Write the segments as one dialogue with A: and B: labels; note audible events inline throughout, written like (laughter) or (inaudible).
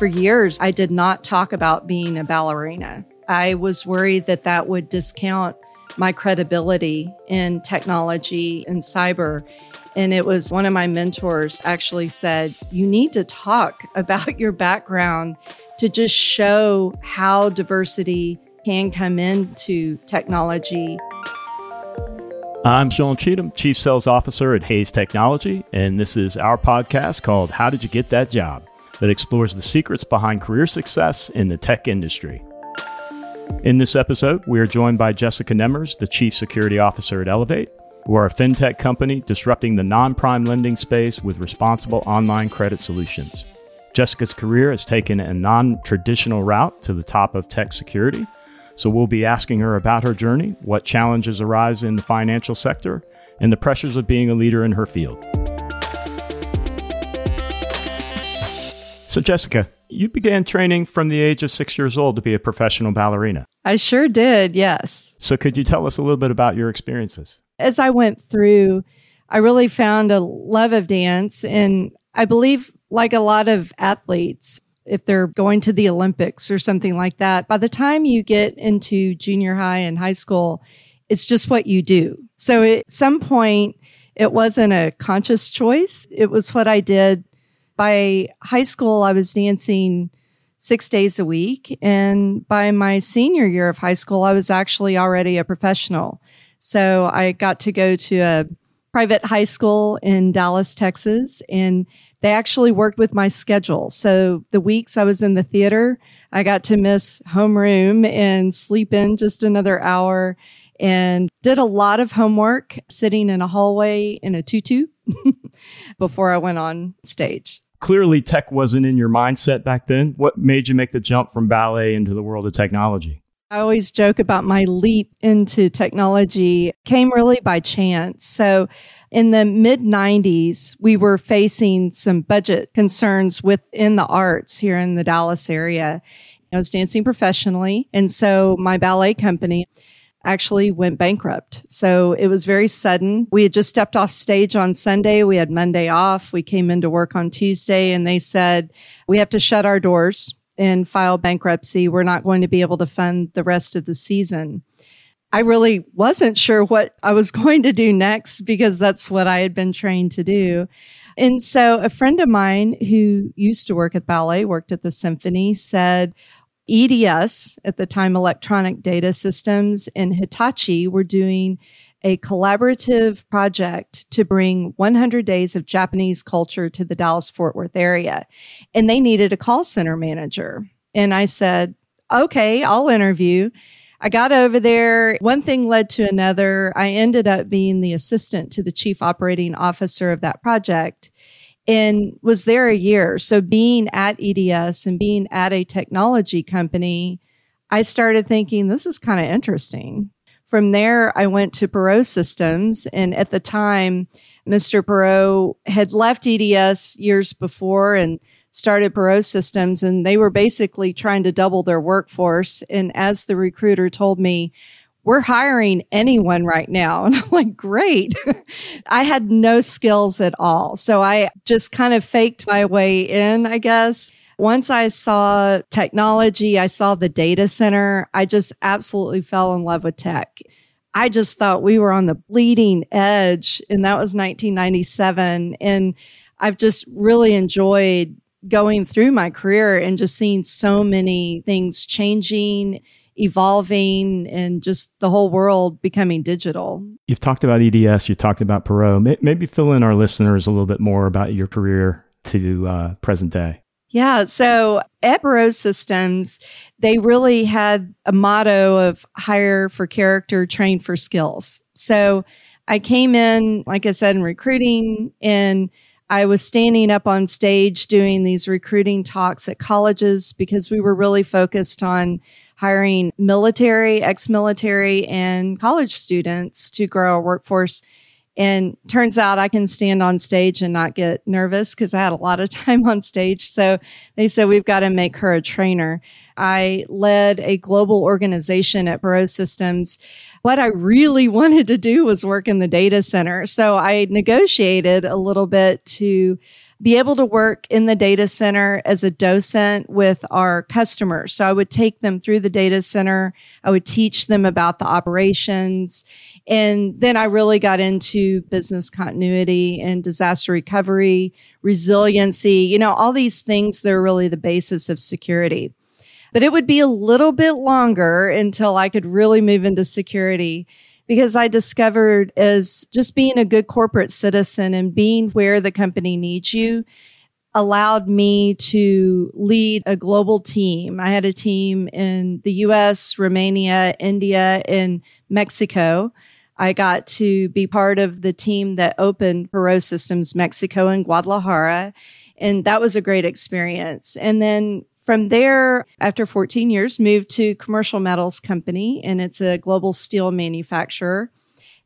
A: For years, I did not talk about being a ballerina. I was worried that that would discount my credibility in technology and cyber. And it was one of my mentors actually said, You need to talk (laughs) about your background to just show how diversity can come into technology.
B: I'm Sean Cheatham, Chief Sales Officer at Hays Technology, and this is our podcast called How Did You Get That Job? That explores the secrets behind career success in the tech industry. In this episode, we are joined by Jessica Nemmers, the Chief Security Officer at Elevate, who are a fintech company disrupting the non prime lending space with responsible online credit solutions. Jessica's career has taken a non traditional route to the top of tech security so we'll be asking her about her journey, what challenges arise in the financial sector, and the pressures of being a leader in her field. So, Jessica, you began training from the age of six years old to be a professional ballerina.
A: I sure did, yes.
B: So, could you tell us a little bit about your experiences?
A: As I went through, I really found a love of dance. And I believe, like a lot of athletes, if they're going to the Olympics or something like that, by the time you get into junior high and high school, it's just what you do. So at some point, it wasn't a conscious choice. It was what I did. By high school, I was dancing six days a week. And by my senior year of high school, I was actually already a professional. So I got to go to a private high school in Dallas, Texas. And they actually worked with my schedule. So the weeks I was in the theater, I got to miss homeroom and sleep in just another hour and did a lot of homework sitting in a hallway in a tutu (laughs) before I went on stage.
B: Clearly, tech wasn't in your mindset back then. What made you make the jump from ballet into the world of technology?
A: I always joke about my leap into technology came really by chance. So in the mid 90s, we were facing some budget concerns within the arts here in the Dallas area. I was dancing professionally. And so my ballet company actually went bankrupt. So it was very sudden. We had just stepped off stage on Sunday. We had Monday off. We came into work on Tuesday and they said, we have to shut our doors and file bankruptcy. We're not going to be able to fund the rest of the season. I really wasn't sure what I was (laughs) going to do next because that's what I had been trained to do. And so a friend of mine who used to work at ballet, worked at the symphony, said EDS, at the time Electronic Data Systems, and Hitachi were doing a collaborative project to bring 100 days of Japanese culture to the Dallas Fort Worth area. And they needed a call center manager. And I said, okay, I'll interview. I got over there. One thing led to another. I ended up being the assistant to the chief operating officer of that project and was there a year. So being at EDS and being at a technology company, I started thinking this is kind of interesting. From there, I went to Perot Systems. And at the time, Mr. Perot had left EDS years before and started Perot Systems. And they were basically trying to double their workforce. And as the recruiter told me, we're hiring anyone right now. (laughs) And I'm like, great. (laughs) I had no skills at all. So I just kind of faked my way in, I guess. Once I saw technology, I saw the data center, I just absolutely fell in love with tech. I just thought we were on the bleeding edge, and that was 1997. And I've just really enjoyed going through my career and just seeing so many things changing, evolving, and just the whole world becoming digital.
B: You've talked about EDS, you talked about Perot. Maybe fill in our listeners a little bit more about your career to uh, present day.
A: Yeah. So at Perot Systems, they really had a motto of hire for character, train for skills. So I came in, like I said, in recruiting and I was standing up on stage doing these recruiting talks at colleges because we were really focused on hiring military, ex military, and college students to grow our workforce and turns out I can stand on stage and not get nervous because I had a lot of (laughs) time on stage. So they said, we've got to make her a trainer. I led a global organization at Perot Systems. What I really (laughs) wanted to do was work in the data center. So I negotiated a little bit to be able to work in the data center as a docent with our customers. So I would take them through the data center. I would teach them about the operations. And then I really got into business continuity and disaster recovery, resiliency, you know, all these things that are really the basis of security. But it would be a little bit longer until I could really move into security because I discovered as just being a good corporate citizen and being where the company needs you allowed me to lead a global team. I had a team in the US, Romania, India, and Mexico. I got to be part of the team that opened Perot Systems Mexico and Guadalajara. And that was a great experience. And then from there, after 14 years, moved to Commercial Metals Company, and it's a global steel manufacturer.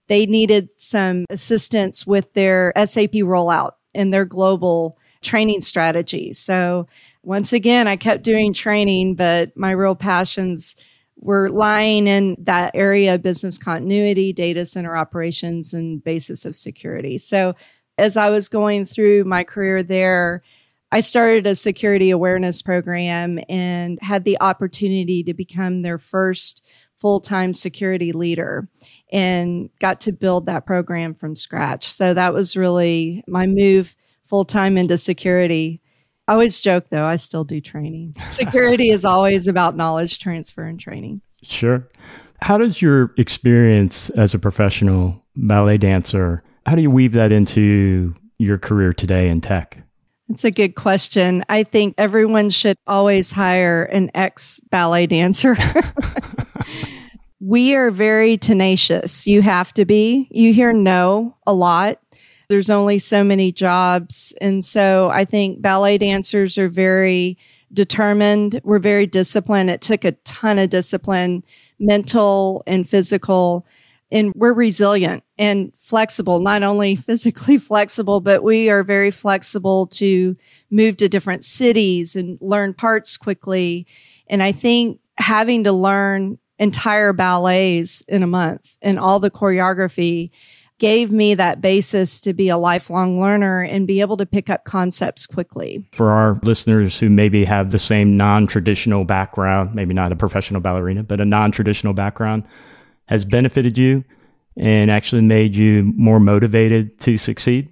A: They needed some assistance with their SAP rollout and their global training strategy. So once again, I kept doing training, but my real passions were lying in that area of business continuity, data center operations, and basis of security. So as I was going through my career there, I started a security awareness program and had the opportunity to become their first full time security leader and got to build that program from scratch. So that was really my move full time into security. I always joke though, I still do training. (laughs) Security is always about knowledge transfer and training.
B: Sure. How does your experience as a professional ballet dancer, how do you weave that into your career today in tech?
A: It's a good question. I think everyone should always hire an ex ballet dancer. (laughs) we are very tenacious. You have to be. You hear no a lot. There's only so many jobs. And so I think ballet dancers are very determined. We're very disciplined. It took a ton of discipline, mental and physical and we're resilient and flexible, not only (laughs) physically flexible, but we are very flexible to move to different cities and learn parts quickly. And I think having to learn entire ballets in a month and all the choreography gave me that basis to be a lifelong learner and be able to pick up concepts quickly.
B: For our listeners who maybe have the same non traditional background, maybe not a professional ballerina, but a non traditional background, has benefited you and actually made you more motivated to succeed?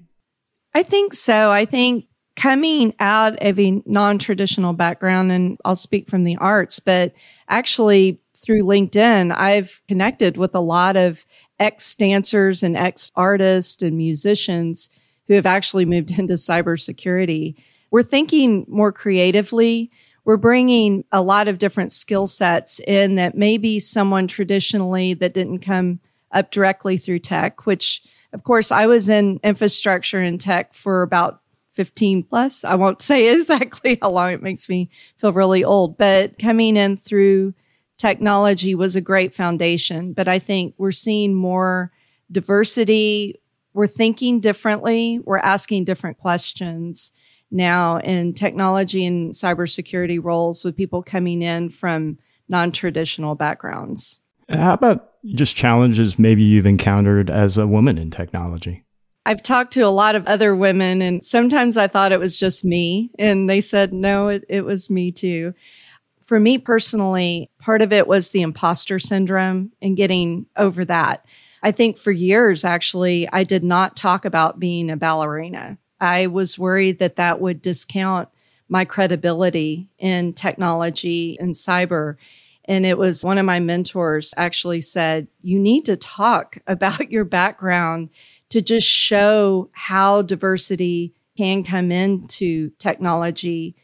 A: I think so. I think coming out of a non traditional background, and I'll speak from the arts, but actually through LinkedIn, I've connected with a lot of ex dancers and ex artists and musicians who have actually moved (laughs) into cybersecurity. We're thinking more creatively we're bringing a lot of different skill sets in that maybe someone traditionally that didn't come up directly through tech, which of course I was in infrastructure and tech for about 15 plus. I won't (laughs) say exactly how long it makes me feel really old, but coming in through technology was a great foundation. But I think we're seeing more diversity. We're thinking differently. We're asking different questions now in technology and cybersecurity roles with people coming in from non traditional backgrounds.
B: How about just challenges maybe you've encountered as a woman in technology?
A: I've talked to a lot of other women, and sometimes I thought it was just me, and they said, no, it, it was me too. For me personally, part of it was the imposter syndrome and getting over that. I think for years, actually, I did not talk about being a ballerina. I was worried that that would discount my credibility in technology and cyber. And it was one of my mentors actually said, You need to talk (laughs) about your background to just show how diversity can come into technology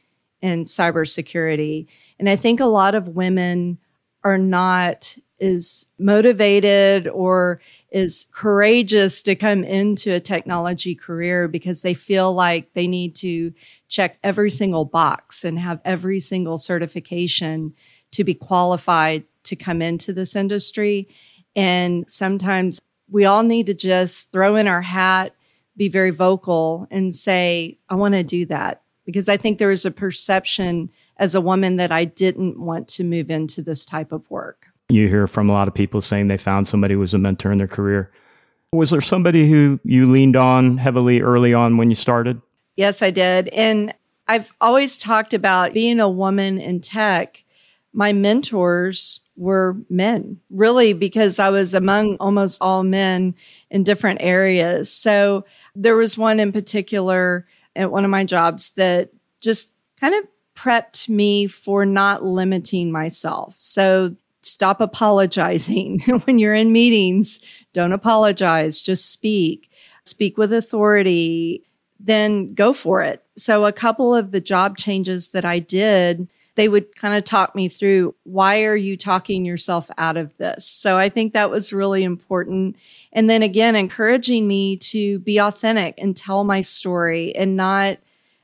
A: and cybersecurity. And I think a lot of women are not as motivated or is courageous to come into a technology career because they feel like they need to check every single box and have every single certification to be qualified to come into this industry. And sometimes we all need to just throw in our hat, be very vocal, and say, I want to do that. Because I think there is a perception as a woman that I didn't want to move into this type of work.
B: You hear from a lot of people saying they found somebody who was a mentor in their career. Was there somebody who you leaned on heavily early on when you started?
A: Yes, I did. And I've always talked about being a woman in tech. My mentors were men, really, because I was among almost all men in different areas. So there was one in particular at one of my jobs that just kind of prepped me for not limiting myself. So stop apologizing (laughs) when you're in meetings. Don't apologize, just speak. Speak with authority, then go for it. So, a couple of the job changes that I did, they would kind of talk me through why are you talking yourself out of this? So, I think that was really important. And then again, encouraging me to be authentic and tell my story and not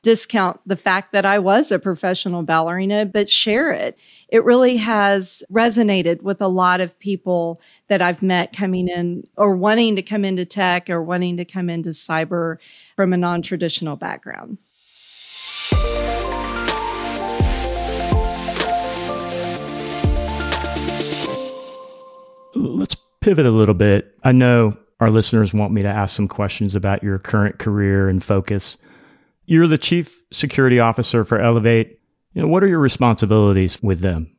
A: discount the fact that I was a professional ballerina, but share it. It really has resonated with a lot of people that I've met coming in or wanting to come into tech or wanting to come into cyber from a non traditional background.
B: Let's pivot a little bit. I know our listeners want me to ask some questions about your current career and focus. You're the chief security officer for Elevate. You know, what are your responsibilities with them?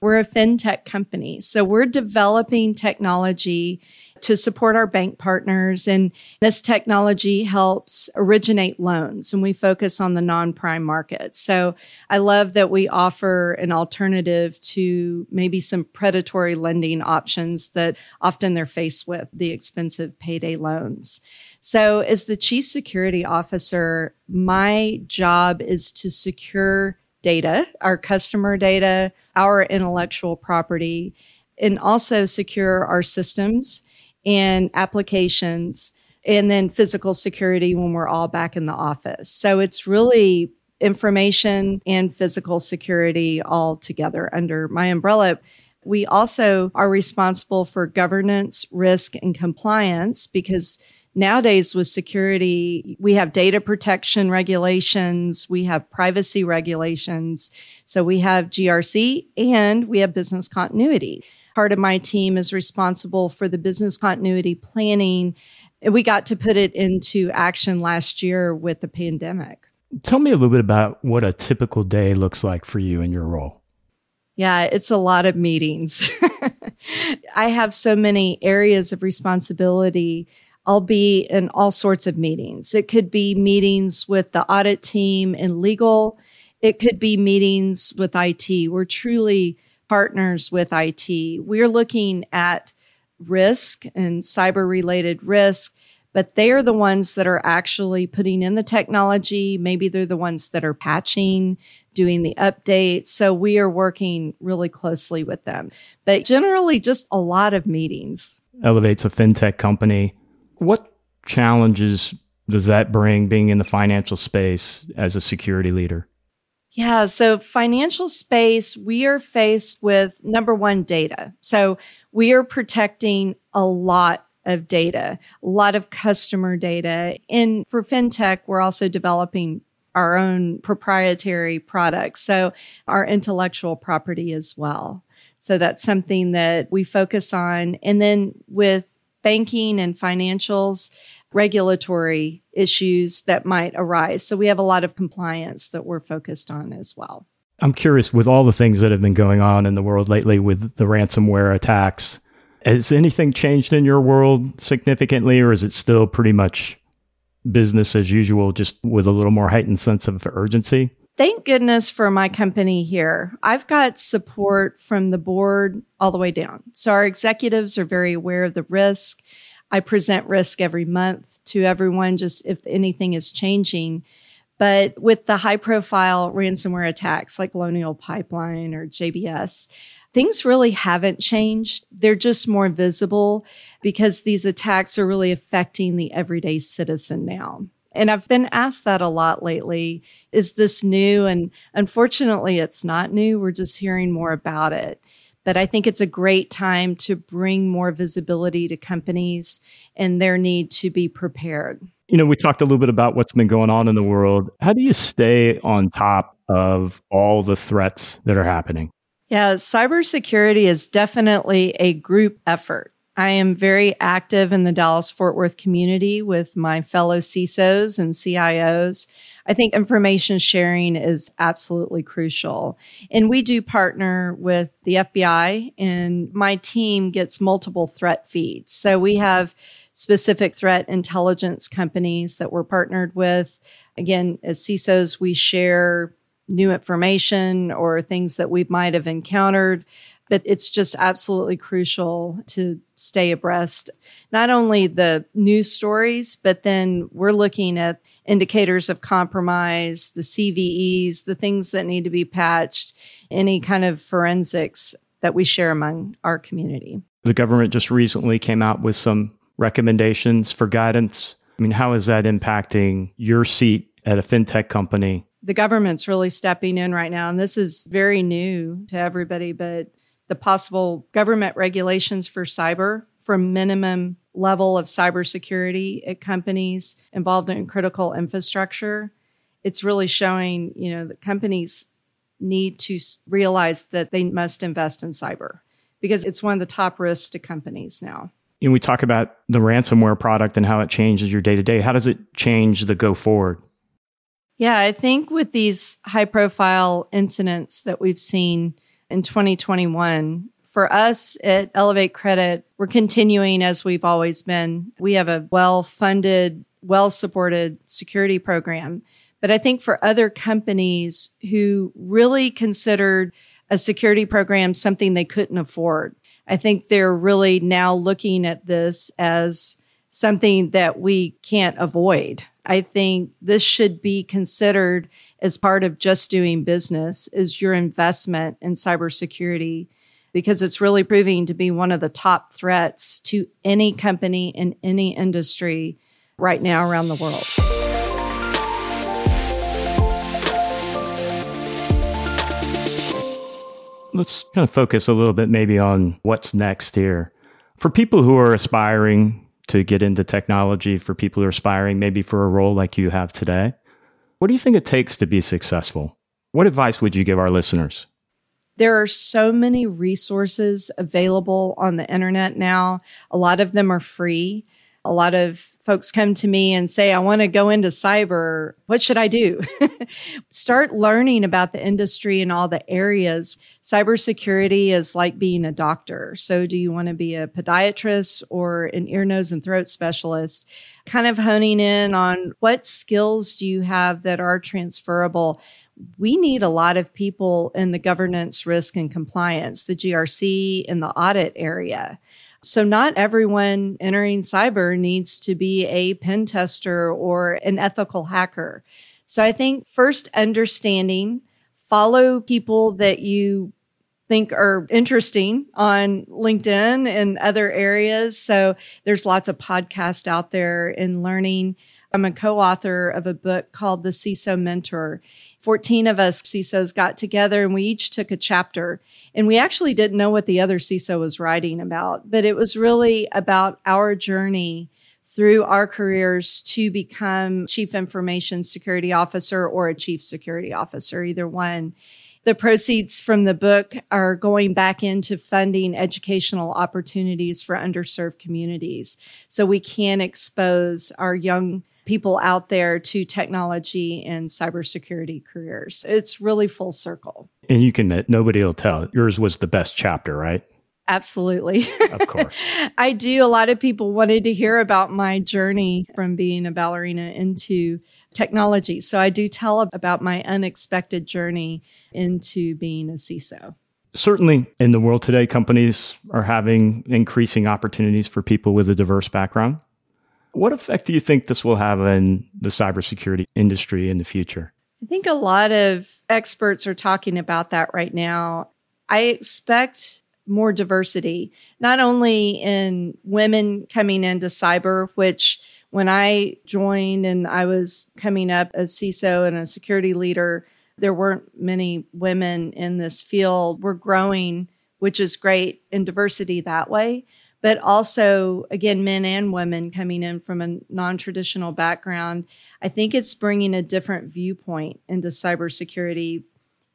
A: We're a fintech company. So we're developing technology to support our bank partners. And this technology helps originate loans, and we focus on the non prime market. So I love that we offer an alternative to maybe some predatory lending options that often they're faced with the expensive payday loans. So, as the chief security officer, my job is to secure data, our customer data, our intellectual property, and also secure our systems and applications, and then physical security when we're all back in the office. So, it's really information and physical security all together under my umbrella. We also are responsible for governance, risk, and compliance because nowadays with security, we have data protection regulations, we have privacy regulations. So we have GRC and we have business continuity. Part of my team is responsible for the business continuity planning. And we got to put it into action last year with the pandemic.
B: Tell me a little bit about what a typical day looks like for you in your role.
A: Yeah, it's a lot of meetings. (laughs) I have so many areas of responsibility I'll be in all sorts of meetings. It could be meetings with the audit team and legal. It could be meetings with IT. We're truly partners with IT. We're looking at risk and cyber related risk, but they are the ones that are actually putting in the technology. Maybe they're the ones that are patching, doing the updates. So we are working really closely with them, but generally just a lot of meetings.
B: Elevate's a fintech company. What challenges does that bring being in the financial space as a security leader?
A: Yeah, so financial space, we are faced with number one, data. So we are protecting a lot of data, a lot of customer data. And for FinTech, we're also developing our own proprietary products. So our intellectual property as well. So that's something that we focus on. And then with banking and financials, regulatory issues that might arise. So we have a lot of compliance that we're focused on as well.
B: I'm curious with all the things that have been going on in the world lately with the ransomware attacks, has anything changed in your world significantly, or is it still pretty much business as usual, just with a little more heightened sense of urgency?
A: Thank goodness for my company here. I've got support from the board all the way down. So our executives are very aware of the risk. I present risk every month to everyone, just if anything is changing. But with the high profile ransomware attacks like Colonial Pipeline or JBS, things really haven't changed. They're just more visible because these attacks are really affecting the everyday citizen now. And I've been asked that a lot lately. Is this new? And unfortunately, it's not new. We're just hearing more about it. But I think it's a great time to bring more visibility to companies and their need to be prepared.
B: You know, we talked a little bit about what's been going on in the world. How do you stay on top of all the threats that are happening?
A: Yeah, cybersecurity is definitely a group effort. I am very active in the Dallas Fort Worth community with my fellow CISOs and CIOs. I think information sharing is absolutely crucial. And we do partner with the FBI, and my team gets multiple threat feeds. So we have specific threat intelligence companies that we're partnered with. Again, as CISOs, we share new information or things that we might have encountered but it's just absolutely crucial to stay abreast not only the news stories but then we're looking at indicators of compromise the CVEs the things that need to be patched any kind of forensics that we share among our community.
B: The government just recently came out with some recommendations for guidance. I mean how is that impacting your seat at a fintech company?
A: The government's really stepping in right now and this is very new to everybody but the possible government regulations for cyber from minimum level of cybersecurity at companies involved in critical infrastructure. It's really showing, you know, that companies need to realize that they must invest in cyber because it's one of the top risks to companies now.
B: And we talk about the ransomware product and how it changes your day to day. How does it change the go forward?
A: Yeah, I think with these high profile incidents that we've seen, in 2021. For us at Elevate Credit, we're continuing as we've always been. We have a well funded, well supported security program. But I think for other companies who really considered a security program something they couldn't afford, I think they're really now looking at this as something that we can't avoid. I think this should be considered as part of just doing business is your investment in cybersecurity because it's really proving to be one of the top threats to any company in any industry right now around the world.
B: Let's kind of focus a little bit maybe on what's next here. For people who are aspiring to get into technology, for people who are aspiring maybe for a role like you have today, what do you think it takes to be successful? What advice would you give our listeners?
A: There are so many resources available on the internet now. A lot of them are free. A lot of folks come to me and say, I want to go into cyber. What should I do? (laughs) Start learning about the industry and all the areas. Cybersecurity is like being a doctor. So, do you want to be a podiatrist or an ear, nose, and throat specialist? Kind of honing in on what skills do you have that are transferable we need a lot of people in the governance, risk, and compliance, the GRC, in the audit area. So, not everyone entering cyber needs to be a pen tester or an ethical hacker. So, I think first understanding, follow people that you think are interesting on LinkedIn and other areas. So, there's lots of podcasts out there in learning. I'm a co author of a book called The CISO Mentor. 14 of us CISOs got together and we each took a chapter. And we actually didn't know what the other CISO was writing about, but it was really about our journey through our careers to become chief information security officer or a chief security officer, either one. The proceeds from the book are going back into funding educational opportunities for underserved communities so we can expose our young people out there to technology and cybersecurity careers. It's really full circle.
B: And you can nobody will tell. Yours was the best chapter, right?
A: Absolutely.
B: Of course. (laughs)
A: I do. A lot of people wanted to hear about my journey from being a ballerina into technology. So I do tell about my unexpected journey into being a CISO.
B: Certainly, in the world today, companies are having increasing opportunities for people with a diverse background. What effect do you think this will have in the cybersecurity industry in the future?
A: I think a lot of experts are talking about that right now. I expect more diversity, not only in women coming into cyber, which when I joined and I was coming up as CISO and a security leader, there weren't many women in this field. We're growing, which is great in diversity that way but also, again, men and women coming in from a non traditional background. I think it's bringing a different viewpoint into cybersecurity.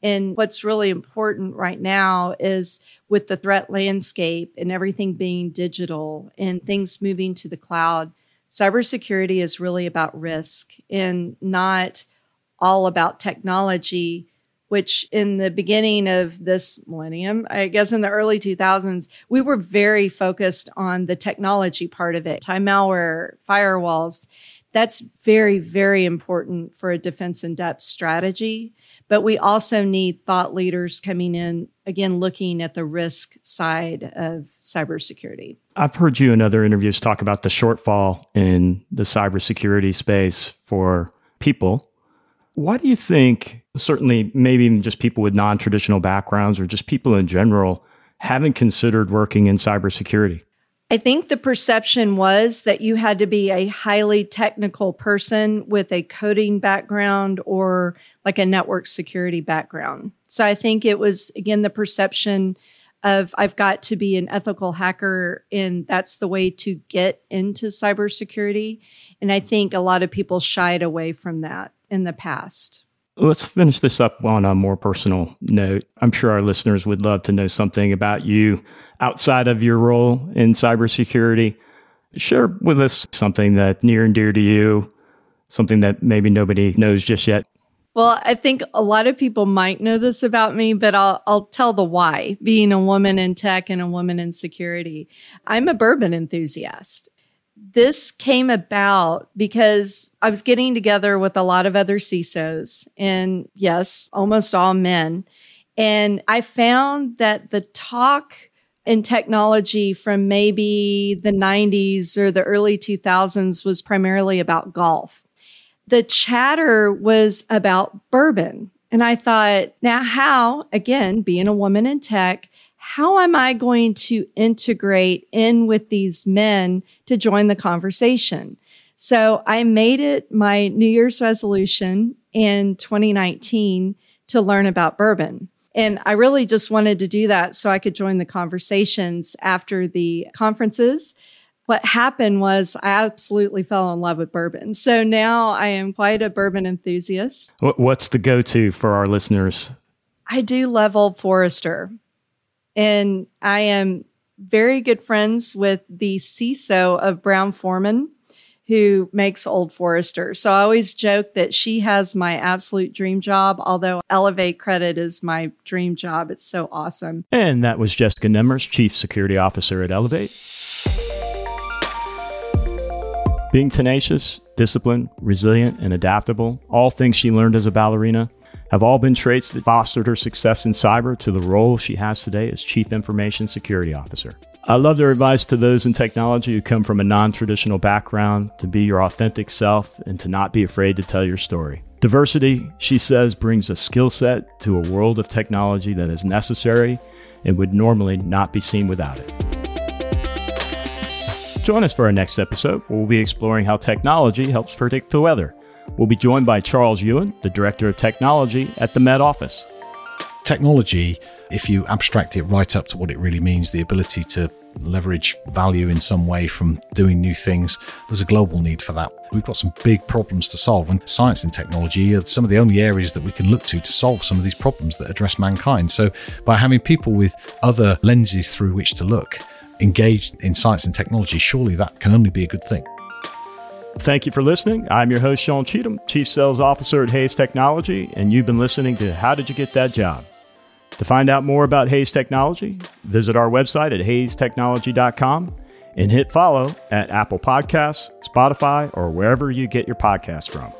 A: And what's really important right now is with the threat landscape and everything being digital and things moving to the cloud, cybersecurity is really about risk and not all about technology which in the beginning of this millennium, I guess in the early 2000s, we were very focused on the technology part of it, time malware, firewalls. That's very, very important for a defense in depth strategy. But we also need thought leaders coming in, again, looking at the risk side of cybersecurity.
B: I've heard you in other interviews talk about the shortfall in the cybersecurity space for people why do you think, certainly, maybe even just people with non traditional backgrounds or just people in general, haven't considered working in cybersecurity?
A: I think the perception was that you had to be a highly technical person with a coding background or like a network security background. So I think it was, again, the perception of I've got to be an ethical hacker and that's the way to get into cybersecurity. And I think a lot of people shied away from that in the past.
B: Let's finish this up on a more personal note. I'm sure our listeners would love to know something about you outside of your role in cybersecurity. Share with us something that near and dear to you, something that maybe nobody knows just yet.
A: Well, I think a lot of people might know this about me, but I'll, I'll tell the why being a woman in tech and a woman in security. I'm a bourbon enthusiast this came about because I was getting together with a lot of other CISOs, and yes, almost all men. And I found that the talk in technology from maybe the 90s or the early 2000s was primarily about golf. The chatter was about bourbon. And I thought, now, how, again, being a woman in tech, how am I going to integrate in with these men to join the conversation? So I made it my New Year's resolution in 2019 to learn about bourbon. And I really just wanted to do that so I could join the conversations after the conferences. What happened was I absolutely fell in love with bourbon. So now I am quite a bourbon enthusiast.
B: What's the go to for our listeners?
A: I do love Old Forester. And I am very good friends with the CISO of Brown Forman, who makes Old Forester. So I always joke that she has my absolute dream job, although Elevate credit is my dream job. It's so awesome.
B: And that was Jessica Nemmers, Chief Security Officer at Elevate. Being tenacious, disciplined, resilient, and adaptable, all things she learned as a ballerina have all been traits that fostered her success in cyber to the role she has today as Chief Information Security Officer. I love their advice to those in technology who come from a non traditional background to be your authentic self and to not be afraid to tell your story. Diversity, she says, brings a skill set to a world of technology that is necessary and would normally not be seen without it. Join us for our next episode where we'll be exploring how technology helps predict the weather We'll be joined by Charles Ewen, the Director of Technology at the Met Office.
C: Technology, if you abstract it right up to what it really means, the ability to leverage value in some way from doing new things, there's a global need for that. We've got some big problems to solve, and science and technology are some of the only areas that we can look to to solve some of these problems that address mankind. So, by having people with other lenses through which to look engaged in science and technology, surely that can only be a good thing.
B: Thank you for listening. I'm your host, Sean Cheatham, Chief Sales Officer at Hays Technology, and you've been listening to How Did You Get That Job? To find out more about Hays Technology, visit our website at hayestechnology.com and hit follow at Apple Podcasts, Spotify, or wherever you get your podcasts from.